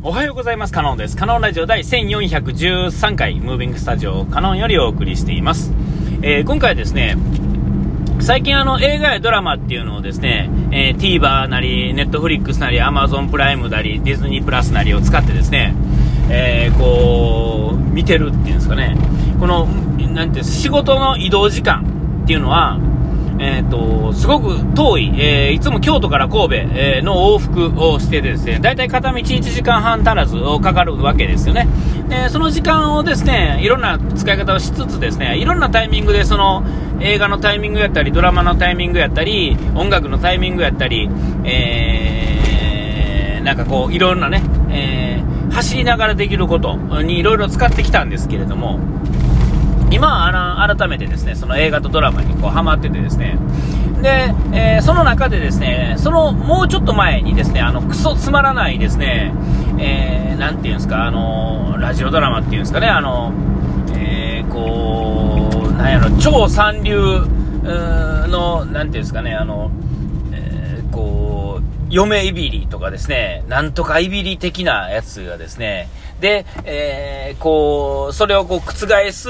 おはようございます。カノンです。カノンラジオ第1413回、ムービングスタジオカノンよりお送りしています。えー、今回はですね、最近あの映画やドラマっていうのをですね、えー、TVer なり、Netflix なり、Amazon プライムなり、ディズニープラスなりを使ってですね、えー、こう、見てるっていうんですかね、この、なんて仕事の移動時間っていうのは、えーと、すごく遠い、えー、いつも京都から神戸、えー、の往復をしてですね、だいたい片道1時間半足らずかかるわけですよね。で、その時間をですね、いろんな使い方をしつつですね、いろんなタイミングでその映画のタイミングやったり、ドラマのタイミングやったり、音楽のタイミングやったり、えー、なんかこう、いろんなね、えー、走りながらできることにいろいろ使ってきたんですけれども、今あの、改めてですね、その映画とドラマにこうハマっててですね、で、えー、その中でですね、そのもうちょっと前にですね、あの、クソつまらないですね、えー、なんていうんですか、あの、ラジオドラマっていうんですかね、あの、えー、こう、なんやろ、超三流の、なんていうんですかね、あの、えー、こう、嫁いびりとかですね、なんとかいびり的なやつがですね、で、えー、こう、それをこう覆す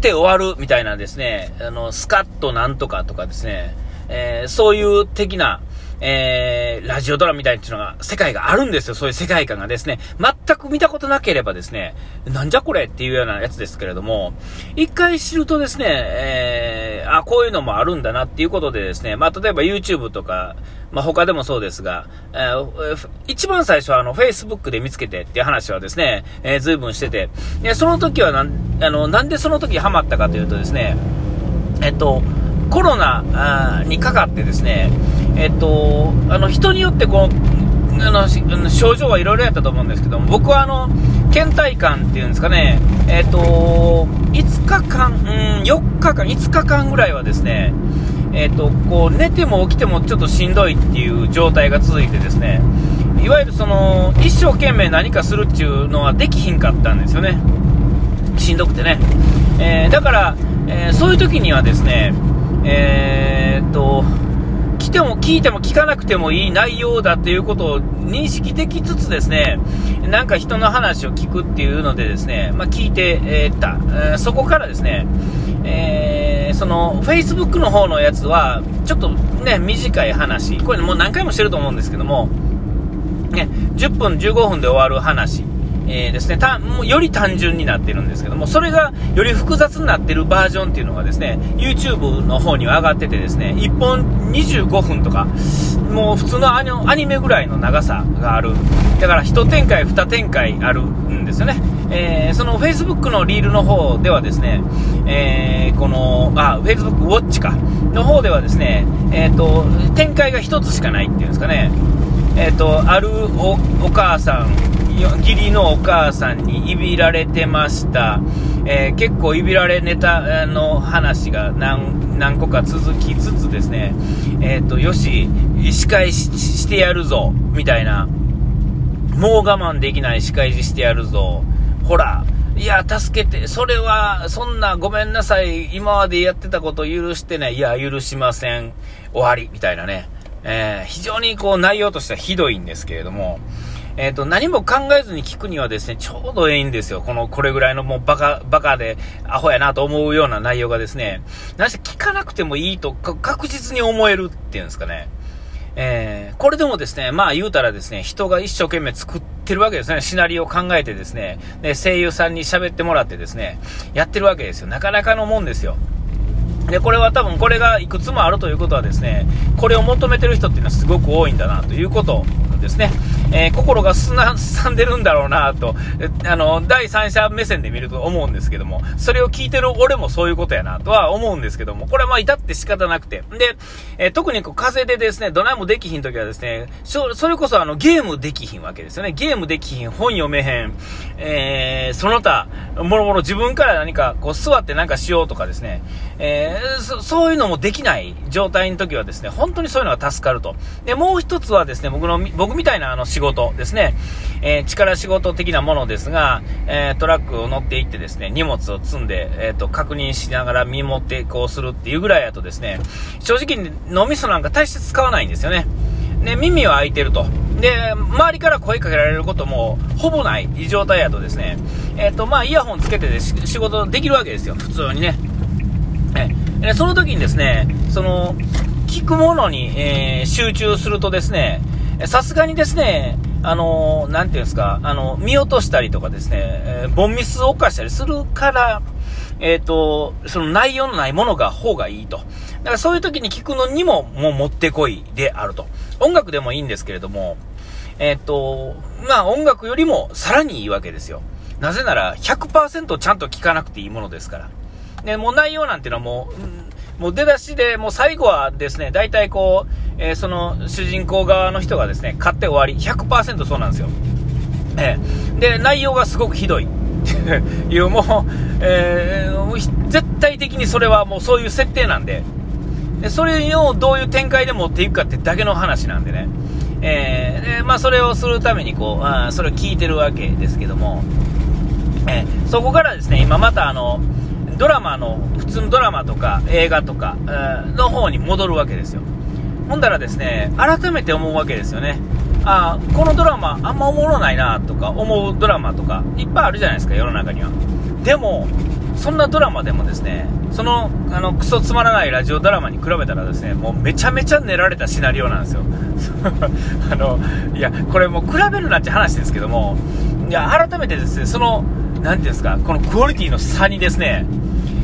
って終わるみたいなですね、あの、スカッとなんとかとかですね、えー、そういう的な、えー、ラジオドラマみたいなのが、世界があるんですよ。そういう世界観がですね。全く見たことなければですね、なんじゃこれっていうようなやつですけれども、一回知るとですね、えー、あ、こういうのもあるんだなっていうことでですね、まあ、例えば YouTube とか、まあ、他でもそうですが、えー、一番最初はあの、Facebook で見つけてっていう話はですね、えー、随分してて、で、その時はなん、あの、なんでその時ハマったかというとですね、えっと、コロナにかかってですね、えっと、あの、人によってこう、あの、症状はいろいろやったと思うんですけども、僕はあの、倦怠感っていうんですかね、えっと、5日間、うん、4日間、5日間ぐらいはですね、えっ、ー、と、こう、寝ても起きてもちょっとしんどいっていう状態が続いてですね、いわゆるその、一生懸命何かするっていうのはできひんかったんですよね。しんどくてね。えー、だから、え、そういう時にはですね、え、っと、来ても聞いても聞かなくてもいい内容だということを認識できつつですね、なんか人の話を聞くっていうのでですね、まあ、聞いて、え、た、そこからですね、えー、その、Facebook の方のやつは、ちょっとね、短い話、これもう何回もしてると思うんですけども、ね、10分、15分で終わる話、えー、ですね、たもうより単純になってるんですけども、それがより複雑になってるバージョンっていうのがですね、YouTube の方には上がっててですね、1本25分とか、もう普通のアニメぐらいの長さがある。だから1展開、2展開あるんですよね。えー、その Facebook のリールの方ではですね、えー、この、あ、Facebook Watch か、の方ではですね、えっ、ー、と、展開が1つしかないっていうんですかね、えっ、と、あるお母さん、義理のお母さんにいびられてました。えー、結構いびられネタの話が何何個か続きつつですね、えっ、ー、と、よし、仕返ししてやるぞ、みたいな。もう我慢できない仕返ししてやるぞ。ほら、いや、助けて、それは、そんな、ごめんなさい、今までやってたこと許してね、いや、許しません、終わり、みたいなね。えー、非常にこう、内容としてはひどいんですけれども、えっ、ー、と、何も考えずに聞くにはですね、ちょうどいいんですよ。この、これぐらいのもうバカ、バカで、アホやなと思うような内容がですね、なし聞かなくてもいいと確実に思えるっていうんですかね。えー、これでもですね、まあ言うたらですね、人が一生懸命作ってるわけですね。シナリオを考えてですね、で声優さんに喋ってもらってですね、やってるわけですよ。なかなかのもんですよ。で、これは多分これがいくつもあるということはですね、これを求めてる人っていうのはすごく多いんだなということですね。えー、心がすな、すさんでるんだろうなと、あの、第三者目線で見ると思うんですけども、それを聞いてる俺もそういうことやなとは思うんですけども、これはまあ至って仕方なくて。で、えー、特にこう風でですね、どないもできひん時はですね、それこそあのゲームできひんわけですよね。ゲームできひん、本読めへん、えー、その他、もろもろ自分から何かこう座ってなんかしようとかですね、えー、そそういうのもできない状態の時はですね、本当にそういうのが助かると。で、もう一つはですね、僕の、僕みたいなあの仕仕事ですね、えー、力仕事的なものですが、えー、トラックを乗っていってですね、荷物を積んで、えっ、ー、と、確認しながら見守ってこうするっていうぐらいやとですね、正直脳みそなんか大して使わないんですよね。で、耳は開いてると。で、周りから声かけられることもほぼない状態やとですね、えっ、と、まあ、イヤホンつけてで仕事できるわけですよ、普通にね。えその時にですね、その、聞くものに、えー、集中するとですね、さすがにですね、あの、なんていうんですか、あの、見落としたりとかですね、えー、ボンミスを犯したりするから、えっ、ー、と、その内容のないものが方がいいと。だからそういう時に聞くのにも、もうもってこいであると。音楽でもいいんですけれども、えっ、と、まあ音楽よりもさらにいいわけですよ。なぜなら100%ちゃんと聞かなくていいものですから。で、もう内容なんていうのはもう、うん、もう出だしで、もう最後はですね、大体こう、えー、その主人公側の人がですね、買って終わり、100%そうなんですよ。えー、で、内容がすごくひどい。っ ていう、もう、えー、絶対的にそれはもうそういう設定なんで、でそれをどういう展開で持っていくかってだけの話なんでね。えー、で、まあそれをするためにこう、あそれを聞いてるわけですけども、え、そこからですね、今またあの、ドラマの、普通のドラマとか映画とか、の方に戻るわけですよ。ほんだらですね、改めて思うわけですよね。あこのドラマあんまおもろないなとか思うドラマとかいっぱいあるじゃないですか、世の中には。でも、そんなドラマでもですね、その、あの、クソつまらないラジオドラマに比べたらですね、もうめちゃめちゃ練られたシナリオなんですよ。あの、いや、これもう比べるなって話ですけども、いや、改めてですね、その、なんていうんですか、このクオリティの差にですね、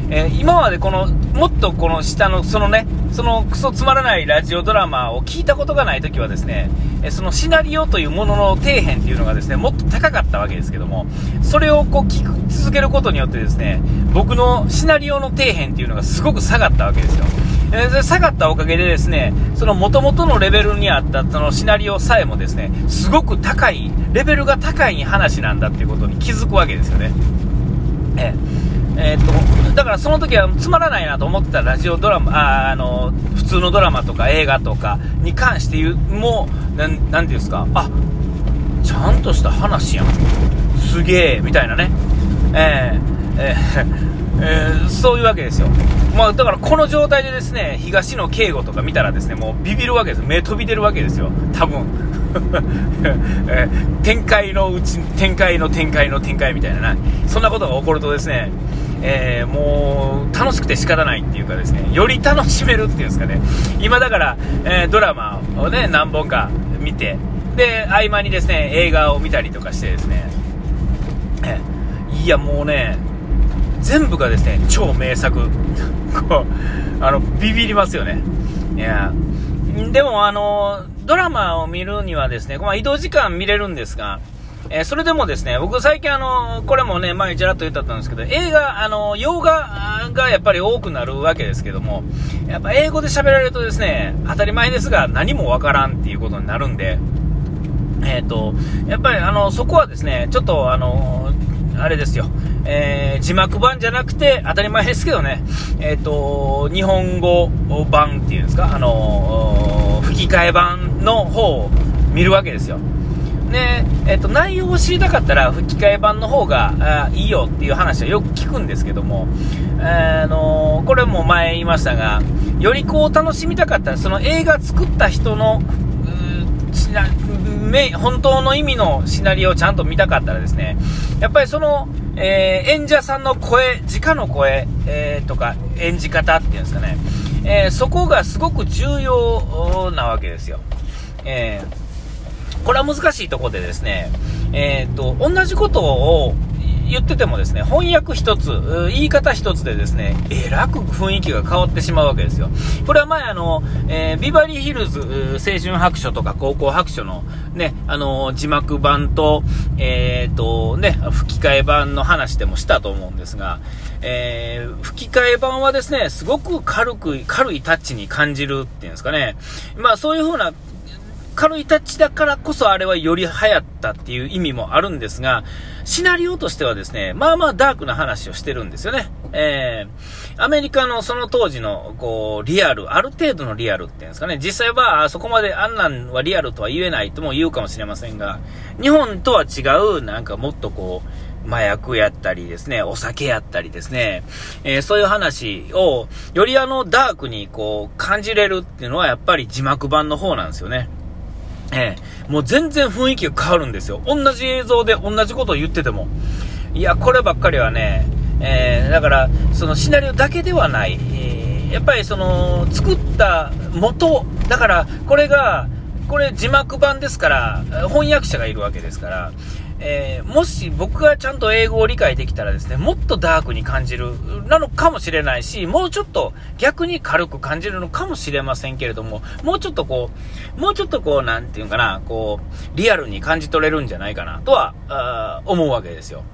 えー、今までこの、もっとこの下の、そのね、そのクソつまらないラジオドラマを聞いたことがないときはですね、えそのシナリオというものの底辺っていうのがですね、もっと高かったわけですけども、それをこう聞く、続けることによってですね、僕のシナリオの底辺っていうのがすごく下がったわけですよ。えー、下がったおかげでですね、その元々のレベルにあったそのシナリオさえもですね、すごく高い、レベルが高い話なんだっていうことに気づくわけですよね。えーえー、っと、だからその時はつまらないなと思ってたラジオドラマ、ああの、普通のドラマとか映画とかに関して言う、もう、なん、ていうんですか、あ、ちゃんとした話やん。すげえ、みたいなね。えー、えー えー、そういうわけですよ。まあ、だからこの状態でですね、東野敬吾とか見たらですね、もうビビるわけです。目飛び出るわけですよ。多分。え、展開のうち、展開の展開の展開みたいな、そんなことが起こるとですね、えー、もう楽しくて仕方ないっていうかですね、より楽しめるっていうんですかね、今だから、えー、ドラマをね、何本か見て、で、合間にですね、映画を見たりとかしてですね、いやもうね、全部がですね、超名作。こう、あの、ビビりますよね。いや、でもあの、ドラマを見るにはですね、まあ、移動時間見れるんですが、えー、それでもですね、僕最近あの、これもね、前ちらっと言ったんですけど、映画、あの、洋画がやっぱり多くなるわけですけども、やっぱ英語で喋られるとですね、当たり前ですが何もわからんっていうことになるんで、えっ、ー、と、やっぱりあの、そこはですね、ちょっとあの、あれですよ、えー、字幕版じゃなくて、当たり前ですけどね、えっ、ー、と、日本語版っていうんですか、あの、吹き替え版の方を見るわけですよ。で、えっと、内容を知りたかったら吹き替え版の方がいいよっていう話はよく聞くんですけども、あのこれも前言いましたが、よりこう楽しみたかったら、その映画作った人の、本当の意味のシナリオをちゃんと見たかったらですね、やっぱりその、えー、演者さんの声、直の声、えー、とか演じ方っていうんですかね、えー、そこがすごく重要なわけですよ。えーこれは難しいとこでですね、えっ、ー、と、同じことを言っててもですね、翻訳一つ、言い方一つでですね、えらく雰囲気が変わってしまうわけですよ。これは前あの、えー、ビバリーヒルズ、青春白書とか高校白書のね、あの、字幕版と、えっ、ー、と、ね、吹き替え版の話でもしたと思うんですが、えー、吹き替え版はですね、すごく軽く、軽いタッチに感じるっていうんですかね。まあそういう風な軽いタッチだからこそあれはより流行ったっていう意味もあるんですが、シナリオとしてはですね、まあまあダークな話をしてるんですよね。えー、アメリカのその当時の、こう、リアル、ある程度のリアルっていうんですかね、実際はあそこまであんなんはリアルとは言えないとも言うかもしれませんが、日本とは違う、なんかもっとこう、麻薬やったりですね、お酒やったりですね、えー、そういう話を、よりあの、ダークにこう、感じれるっていうのはやっぱり字幕版の方なんですよね。ええ、もう全然雰囲気が変わるんですよ。同じ映像で同じことを言ってても。いや、こればっかりはね、えー、だから、そのシナリオだけではない。え、やっぱりその、作った元、だから、これが、これ字幕版ですから、翻訳者がいるわけですから、えー、もし僕がちゃんと英語を理解できたらですね、もっとダークに感じる、なのかもしれないし、もうちょっと逆に軽く感じるのかもしれませんけれども、もうちょっとこう、もうちょっとこう、なんていうかな、こう、リアルに感じ取れるんじゃないかな、とは、思うわけですよ。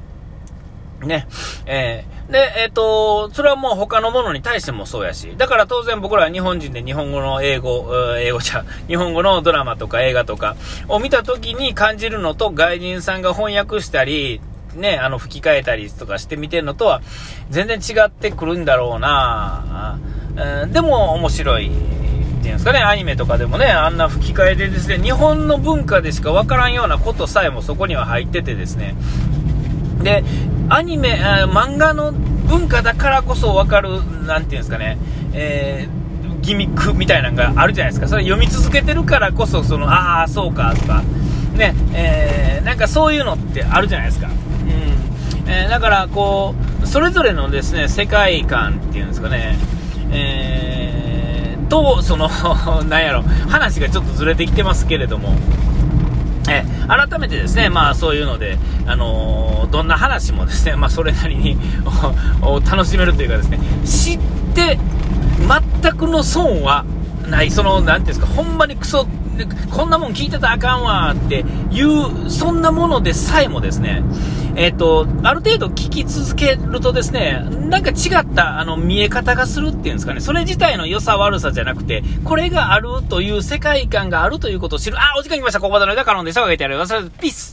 ね。えー、で、えっ、ー、と、それはもう他のものに対してもそうやし、だから当然僕らは日本人で日本語の英語、英語じゃ、日本語のドラマとか映画とかを見た時に感じるのと外人さんが翻訳したり、ね、あの、吹き替えたりとかして見てるのとは全然違ってくるんだろうな、えー、でも面白い。っていうんですかね、アニメとかでもね、あんな吹き替えでですね、日本の文化でしかわからんようなことさえもそこには入っててですね、で、アニメ、漫画の文化だからこそ分かる、なんていうんですかね、えー、ギミックみたいなのがあるじゃないですか。それ読み続けてるからこそ、その、ああ、そうか、とか、ね、えー、なんかそういうのってあるじゃないですか。うん。えー、だから、こう、それぞれのですね、世界観っていうんですかね、えー、と、その、なんやろ、話がちょっとずれてきてますけれども、え改めてですね、まあそういうので、あのー、どんな話もですね、まあそれなりに 楽しめるというかですね、知って全くの損はない、その、なんていうんですか、ほんまにクソ、こんなもん聞いてたらあかんわっていう、そんなものでさえもですね、えっ、ー、と、ある程度聞き続けるとですね、なんか違った、あの、見え方がするっていうんですかね、それ自体の良さ悪さじゃなくて、これがあるという世界観があるということを知る。あ、お時間来ました。ここまでの間カロンでした。かげてやる。ピース